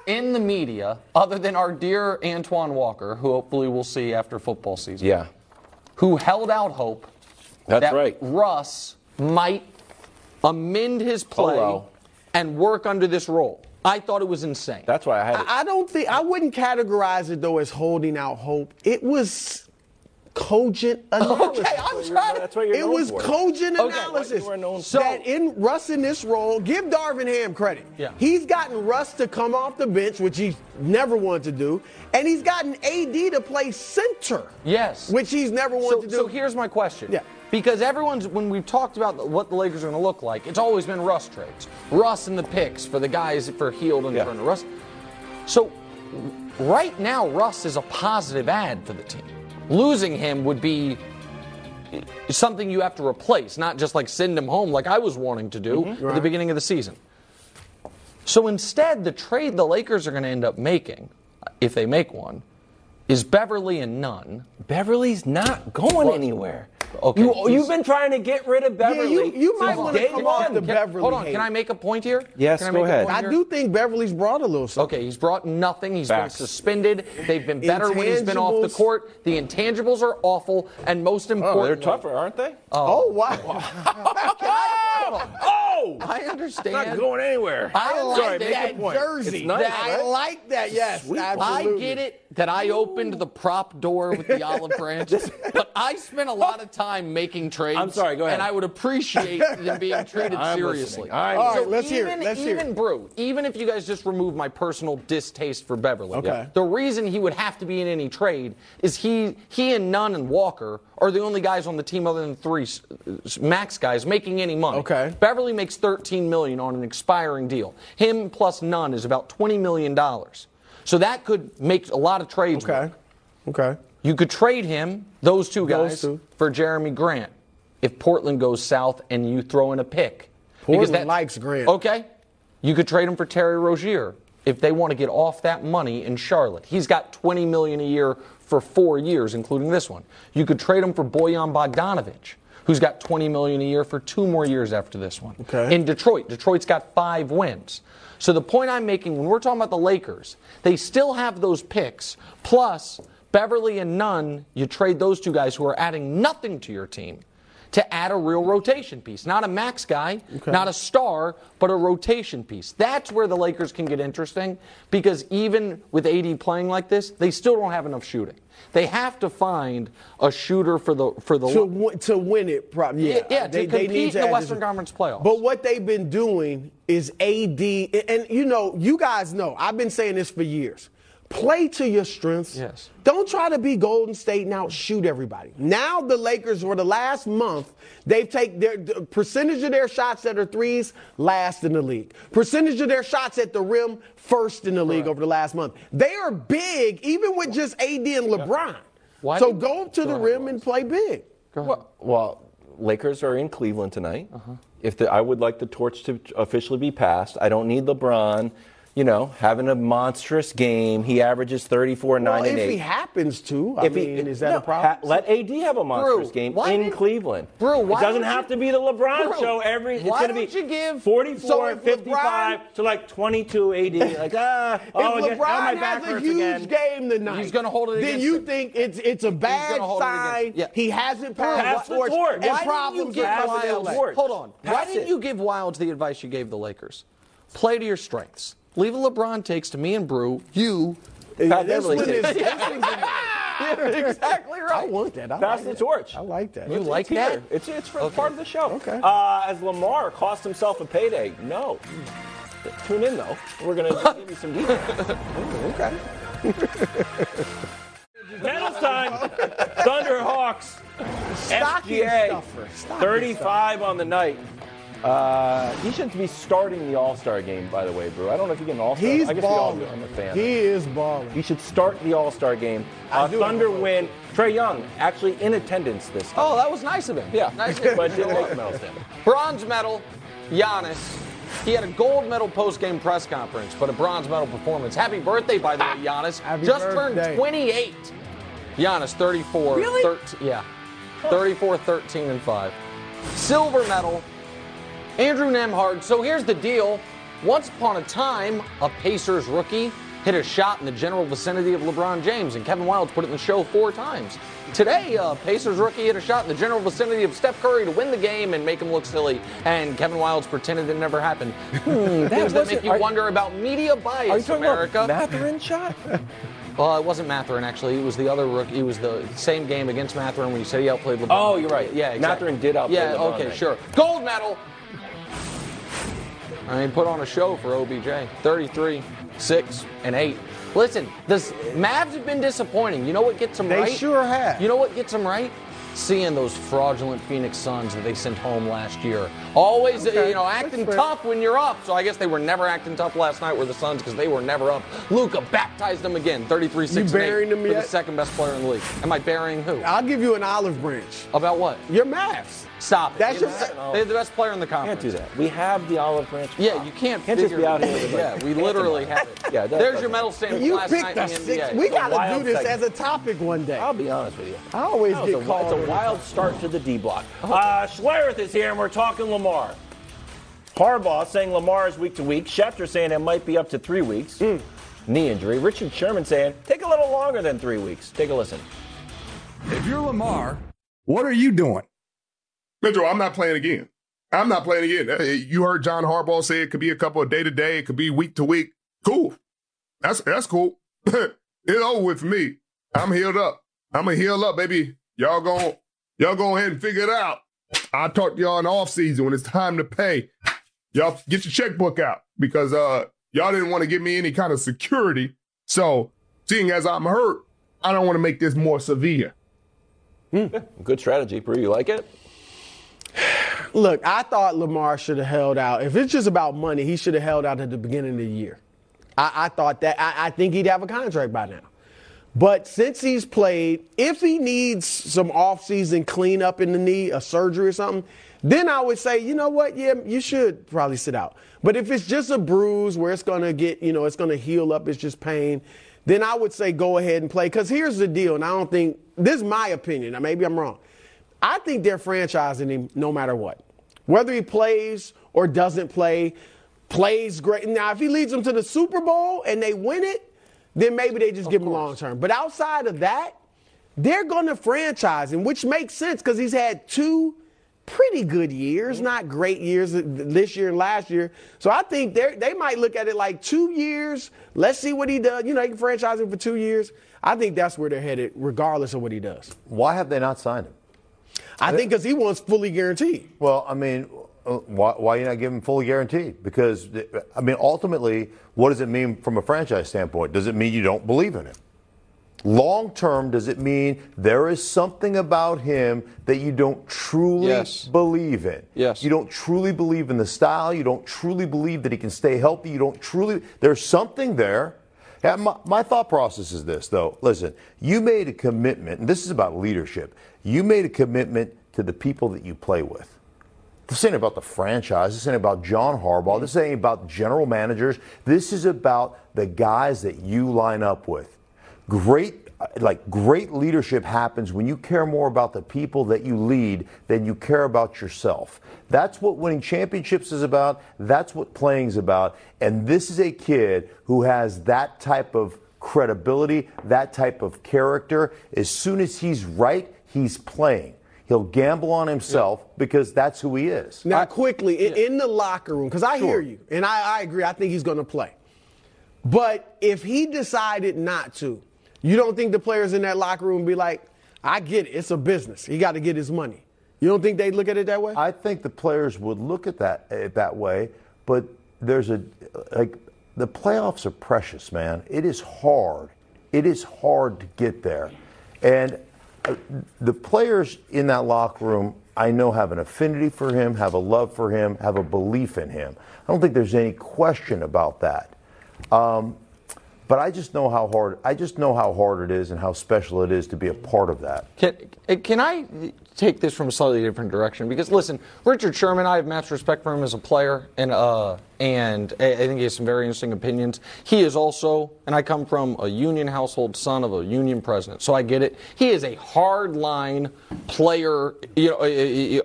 in the media, other than our dear Antoine Walker, who hopefully we'll see after football season, yeah. who held out hope That's that right. Russ might amend his play Hello. and work under this role. I thought it was insane. That's why I had it. I I don't think I wouldn't categorize it though as holding out hope. It was cogent analysis. okay, I'm trying to. That's what you're It known was for. cogent Okay. analysis. What you were known for. that in Russ in this role, give Darvin Ham credit. Yeah. He's gotten Russ to come off the bench, which he's never wanted to do, and he's gotten AD to play center. Yes. Which he's never So, wanted to do. so here's my question. Yeah. Because everyone's, when we've talked about what the Lakers are going to look like, it's always been Russ trades. Russ and the picks for the guys for Hield and Yeah. Turner. Russ. So right now, Russ is a positive ad for the team. Losing him would be something you have to replace, not just like send him home like I was wanting to do mm-hmm. at the beginning of the season. So instead, the trade the Lakers are going to end up making, if they make one, is Beverley and Nunn. Beverley's not going anywhere. Okay, You, you've been trying to get rid of Beverley. you- you might wanna come off the Can- Beverley Hold on, hate. can I make a point here? Yes, Can I go make a ahead. point I do think Beverley's brought a little something. Okay, he's brought nothing. He's been suspended. They've been better when he's been off the court. The intangibles are awful, and most Oh, they're tougher, aren't they? Oh, oh wow. Oh! I understand. Not going anywhere. I like Sorry, that make a point. jersey. Nice, I right? like that. Yes, I absolutely. get it, that I opened the prop door with the olive branch, but I spent a lot of time making trades. I'm sorry, go ahead. And I would appreciate them being treated I'm seriously. All right. All right, So let's hear even, Let's hear even it. Brew, even if you guys just remove my personal distaste for Beverley, Okay. the reason he would have to be in any trade is he he and Nunn and Walker are the only guys on the team other than three max guys making any money. Okay. Beverley makes 13 million on an expiring deal. Him plus Nunn is about 20 million dollars. So that could make a lot of trades. Okay. work. Okay. You could trade him, those two Those guys, two. for Jerami Grant if Portland goes south and you throw in a pick. Portland Because likes Grant. Okay. You could trade him for Terry Rozier if they want to get off that money in Charlotte. He's got 20 million a year for four years, including this one. You could trade him for Bojan Bogdanovic, who's got 20 million a year for two more years after this one. Okay. In Detroit, Detroit's got five wins. So the point I'm making when we're talking about the Lakers, they still have those picks. Plus, Beverley and Nunn, you trade those two guys who are adding nothing to your team to add a real rotation piece. Not a max guy, not a star, but a rotation piece. That's where the Lakers can get interesting because even with AD playing like this, they still don't have enough shooting. They have to find a shooter for the for the To, win- to win it, probably. Yeah, Yeah, yeah, to compete in the Western this- Conference playoffs. But what they've been doing is AD, and you know, you guys know, I've been saying this for years. Play to your strengths. Yes. Don't try to be Golden State and outshoot everybody. Now the Lakers, for the last month, they've taken their the percentage of their shots that are threes last in the league. Percentage of their shots at the rim first in the league over the last month. They are big, even with just AD and LeBron. Why so did- go to the ahead, rim and play big. Well, well, Lakers are in Cleveland tonight. Uh-huh. If the, I would like the torch to officially be passed, I don't need LeBron. You know, having a monstrous game. He averages 34, 9, Well, and if 8. he happens to, I If mean, is that no, a problem? ha- let AD have a monstrous Brew, game in did- Cleveland. Brew, why It doesn't don't have you- to be the LeBron Brew, show every. It's why going to be you give- 44, So 55 LeBron- to like 22 AD. Like ah, oh, if again, now my LeBron back has a huge again. game tonight, He's gonna hold it Then against you him. think it's it's a bad gonna hold it against sign. Yeah. He hasn't Pass passed the torch, torch. and Why Why didn't you problems give are Pass the coming Wildes? Hold on. Why didn't you give Wildes the advice you gave the Lakers? Play to your strengths. Leave a LeBron takes to me and Brew. You. Pat This Beverley one is- takes- a- exactly I want that. I Pass like the that. torch. I like that. You like It's that? here. It's, it's for part of the show. Okay. Uh, as Lamar cost himself a payday, no. Tune in though. We're gonna give you some details. okay. Medals time. Thunder Hawks. Stocking SGA. stuffer. Stocking 35 on the night. Uh, he should be starting the All Star game, by the way, Brew. I don't know if you get an All Star. He's I guess we all do. balling. I'm a fan. He is balling. He should start the All Star game. I Uh, do Thunder win. Trae Young actually in attendance this time. Oh, that was nice of him. yeah, Nice of him. but didn't make the. Bronze medal, Giannis. He had a gold medal post-game press conference, but a bronze medal performance. Happy birthday, by the way, Giannis. Happy Just birthday. turned 28. Giannis, 34. Really? 13, yeah. 34, 13, and 5. Silver medal, Andrew Nembhard. So here's the deal. Once upon a time, a Pacers rookie hit a shot in the general vicinity of LeBron James, and Kevin Wildes put it in the show four times. Today, a Pacers rookie hit a shot in the general vicinity of Steph Curry to win the game and make him look silly, and Kevin Wildes pretended it never happened. Hmm, things that make you are- wonder about media bias, Are you talking America. about Mathurin shot? well, it wasn't Mathurin actually. It was the other rookie. It was the same game against Mathurin when you said he outplayed LeBron. Oh, you're right. Yeah, exactly. Mathurin did outplay Yeah, LeBron okay, sure. Gold medal. I mean, put on a show for OBJ. 33, 6, and 8. Listen, the Mavs have been disappointing. You know what gets them They right? sure have. You know what gets them right? Seeing those fraudulent Phoenix Suns that they sent home last year. Always, Okay, you know, acting tough when you're up. So I guess they were never acting tough last night. Were the Suns because they were never up. Luka baptized them again. 33, 6, You burying them for yet? the second best player in the league. Am I burying who? I'll give you an olive branch. About what? Your Mavs. Stop it. That's You're your- the- They're the best player in the conference. Can't do that. We have the olive branch. Yeah, you can't. Can't just figure- be out here with, like, Yeah, we literally have it. Yeah, that There's your medal stand You last picked in the six. NBA. We got to do this segment. as a topic one day. I'll be honest with you. I always That was get a, called. It's a wild start to the D block. Uh, Schlereth is here, and we're talking Lamar. Harbaugh saying Lamar is week to week. Schefter saying it might be up to three weeks. Knee injury. Richard Sherman saying take a little longer than three weeks. Take a listen. If you're Lamar, what are you doing? Mitchell, I'm not playing again. I'm not playing again. You heard John Harbaugh say it could be a couple of day to day, it could be week to week. Cool. That's that's cool. it's over with me. I'm healed up. I'm gonna heal up, baby. Y'all go, y'all go ahead and figure it out. I'll talk to y'all in the off season when it's time to pay. Y'all get your checkbook out because uh y'all didn't want to give me any kind of security. So seeing as I'm hurt, I don't want to make this more severe. Good strategy, Brew. You like it? Look, I thought Lamar should have held out. If it's just about money, he should have held out at the beginning of the year. I, I thought that. I, I think he'd have a contract by now. But since he's played, if he needs some offseason cleanup in the knee, a surgery or something, then I would say, you know what? Yeah, you should probably sit out. But if it's just a bruise where it's going to get, you know, it's going to heal up, it's just pain, then I would say go ahead and play. Because here's the deal, and I don't think, this is my opinion, maybe I'm wrong. I think they're franchising him no matter what. Whether he plays or doesn't play, plays great. Now, if he leads them to the Super Bowl and they win it, then maybe they just give him long term. But outside of that, they're going to franchise him, which makes sense because he's had two pretty good years, not great years this year and last year. So I think they they might look at it like two years. Let's see what he does. You know, they can franchise him for two years. I think that's where they're headed, regardless of what he does. Why have they not signed him? I think because he wants fully guaranteed. Well, I mean, uh, why, why you not give him fully guaranteed? Because, I mean, ultimately, what does it mean from a franchise standpoint? Does it mean you don't believe in him? Long term, does it mean there is something about him that you don't truly Yes. believe in? Yes. You don't truly believe in the style. You don't truly believe that he can stay healthy. You don't truly. There's something there. Yeah, my, my thought process is this, though. Listen, you made a commitment, and this is about leadership. You made a commitment to the people that you play with. This ain't about the franchise. This ain't about John Harbaugh. Mm-hmm. This ain't about general managers. This is about the guys that you line up with. Great, like great leadership happens when you care more about the people that you lead than you care about yourself. That's what winning championships is about. That's what playing is about. And this is a kid who has that type of credibility, that type of character. As soon as he's right, he's playing. He'll gamble on himself because that's who he is. Now, quickly, in, in the locker room, because I hear you, and I, I agree, I think he's going to play. But if he decided not to, you don't think the players in that locker room be like, I get it, it's a business. He got to get his money. You don't think they look at it that way? I think the players would look at that uh, that way, but there's a like the playoffs are precious, man. It is hard. It is hard to get there, and uh, the players in that locker room, I know, have an affinity for him, have a love for him, have a belief in him. I don't think there's any question about that. Um, but I just know how hard. I just know how hard it is and how special it is to be a part of that. Can, can I take this from a slightly different direction? Because listen, Richard Sherman, I have match respect for him as a player, and uh, and I think he has some very interesting opinions. He is also, and I come from a union household, son of a union president, so I get it. He is a hardline player, you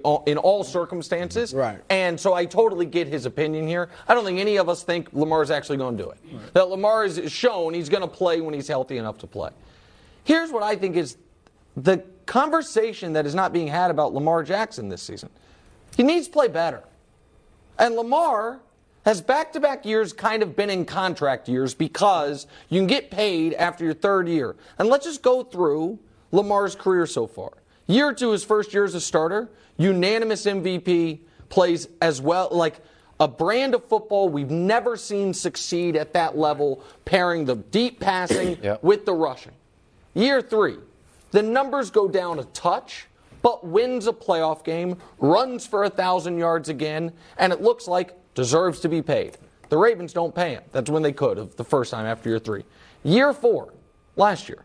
know, in all circumstances. Right. And so I totally get his opinion here. I don't think any of us think Lamar is actually going to do it. That Lamar has shown he's going to play when he's healthy enough to play. Here's what I think is the conversation that is not being had about Lamar Jackson this season. He needs to play better. And Lamar has back to back years kind of been in contract years because you can get paid after your third year. And let's just go through Lamar's career so far. Year two, his first year as a starter, unanimous MVP, plays as well, like a brand of football we've never seen succeed at that level, pairing the deep passing Yep. with the rushing. Year three, the numbers go down a touch, but wins a playoff game, runs for a thousand yards again, and it looks like deserves to be paid. The Ravens don't pay him. That's when they could have the first time after year three. Year four, last year,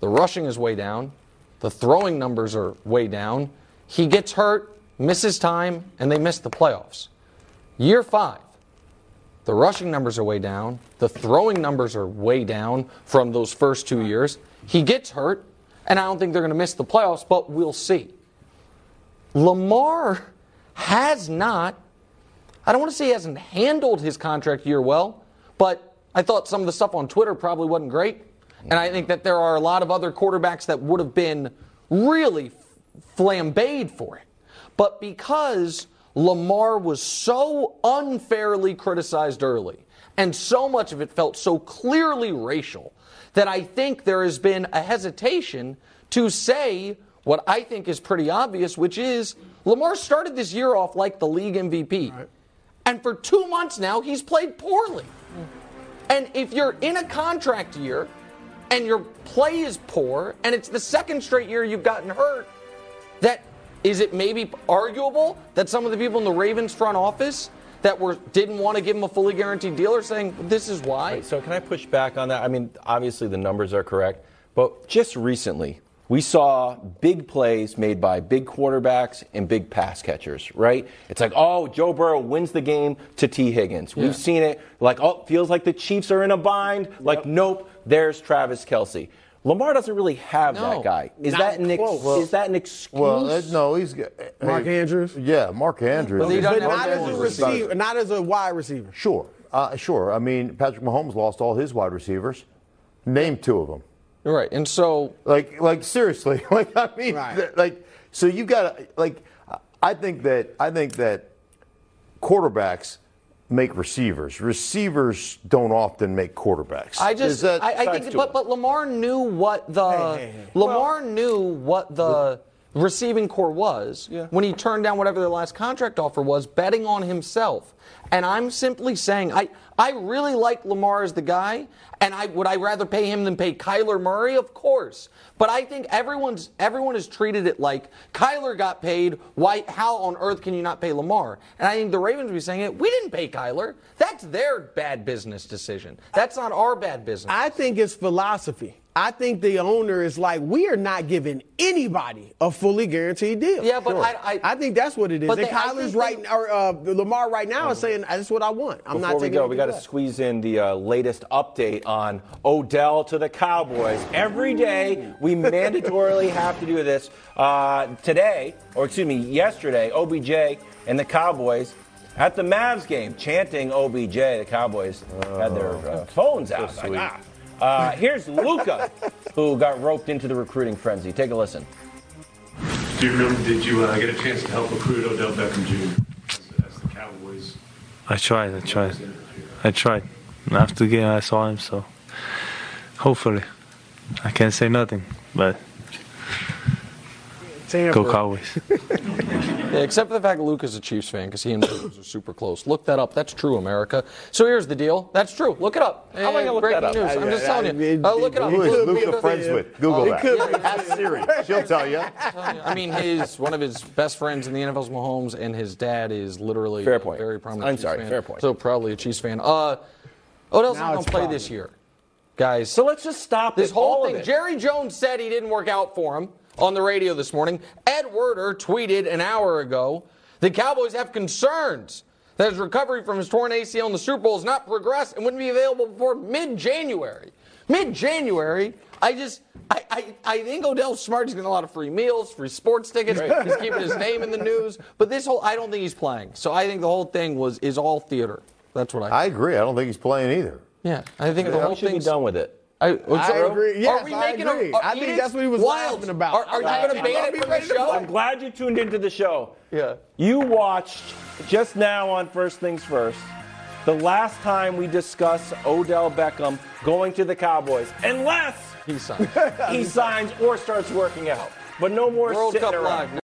the rushing is way down, the throwing numbers are way down. He gets hurt, misses time, and they miss the playoffs. Year five, the rushing numbers are way down. The throwing numbers are way down from those first two years. He gets hurt, and I don't think they're going to miss the playoffs, but we'll see. Lamar has not, I don't want to say he hasn't handled his contract year well, but I thought some of the stuff on Twitter probably wasn't great. And I think that there are a lot of other quarterbacks that would have been really flambéed for it. But because Lamar was so unfairly criticized early And so much of it felt so clearly racial that I think there has been a hesitation to say what I think is pretty obvious, which is Lamar started this year off like the league MVP. And for two months now, he's played poorly. And if you're in a contract year and your play is poor and it's the second straight year you've gotten hurt, that is it maybe arguable that some of the people in the Ravens front office that were didn't want to give him a fully guaranteed deal are saying this is why? Right, so can I push back on that? I mean, obviously the numbers are correct, but just recently we saw big plays made by big quarterbacks and big pass catchers, right? It's like, oh, Joe Burrow wins the game to Tee Higgins. We've seen it like, oh, feels like the Chiefs are in a bind. Like, nope, there's Travis Kelce. Lamar doesn't really have No, that guy. Is that an ex- close. is that an excuse? Well, uh, no, he's got Mark Andrews? Yeah, Mark Andrews. But he doesn't But not as a receiver, not as a wide receiver. Sure, uh, sure. I mean, Patrick Mahomes lost all his wide receivers. Name two of them. Right. And so Like, like seriously, like I mean, Right. th- like so you've got to like. I think that I think that quarterbacks make receivers. Receivers don't often make quarterbacks. I Is just, that- I, I think, but, but Lamar knew what the Hey, hey, hey. Lamar knew what the receiving core was when he turned down whatever their last contract offer was, betting on himself. And I'm simply saying, I, I really like Lamar as the guy, and I would I rather pay him than pay Kyler Murray, of course. But I think everyone's everyone has treated it like Kyler got paid. Why? How on earth can you not pay Lamar? And I think the Ravens would be saying it. We didn't pay Kyler. That's their bad business decision. That's not our bad business. I think it's philosophy. I think the owner is like, we are not giving anybody a fully guaranteed deal. Yeah, but I- I- I think that's what it is. But And they- Kyler's right, they- or uh, Lamar right now is saying, that's what I want. I'm Before not we go, we got to squeeze in the uh, latest update on Odell to the Cowboys. Every day, we mandatorily have to do this. Uh, today, or excuse me, yesterday, OBJ and the Cowboys at the Mavs game chanting OBJ. The Cowboys had their uh, phones out. Like, ah. Uh, here's Luka, who got roped into the recruiting frenzy. Take a listen. Do you remember, did you uh, get a chance to help recruit Odell Beckham Jr. as, as the Cowboys? I tried, I tried. I tried. After the game, I saw him, so hopefully. I can't say nothing, but Tampa. go Cowboys. Yeah, except for the fact that Luke is a Chiefs fan because he and Luke are super close. Look that up. That's true, America. So here's the deal. That's true. Look it up. How am I gonna look breaking that up? news. I'm just I- telling you. I- Uh, look it up. Who is could be Luka a friends with? Google He that. could be. Ask Siri. She'll tell you. I mean, his one of his best friends in the NFL's Mahomes, and his dad is literally Fair a point. very prominent. I'm Chiefs sorry, fan. fair point. So probably a Chiefs fan. Uh, Odell's Now not going to play probably. this year, guys. So let's just stop This it, whole all of thing. it. Jerry Jones said he didn't work out for him on the radio this morning. Ed Werder tweeted an hour ago the Cowboys have concerns that his recovery from his torn ACL in the Super Bowl has not progressed and wouldn't be available before mid-January. Mid-January. I just. I, I, I think Odell's smart. He's getting a lot of free meals, free sports tickets. He's keeping his name in the news. But this whole, I don't think he's playing. So I think the whole thing was is all theater. That's what I. I agree. I don't think he's playing either. yeah, I think the we whole should be thing's done with it. I, I so- agree. Yes, are we I making agree. A, I think that's what he was wild. laughing about. Are, are you going to ban it from the show? I'm glad you tuned into the show. Yeah. You watched just now on First Things First the last time we discussed Odell Beckham going to the Cowboys, unless He signed. he signs or starts working out. But no more World sitting Cup around. Live.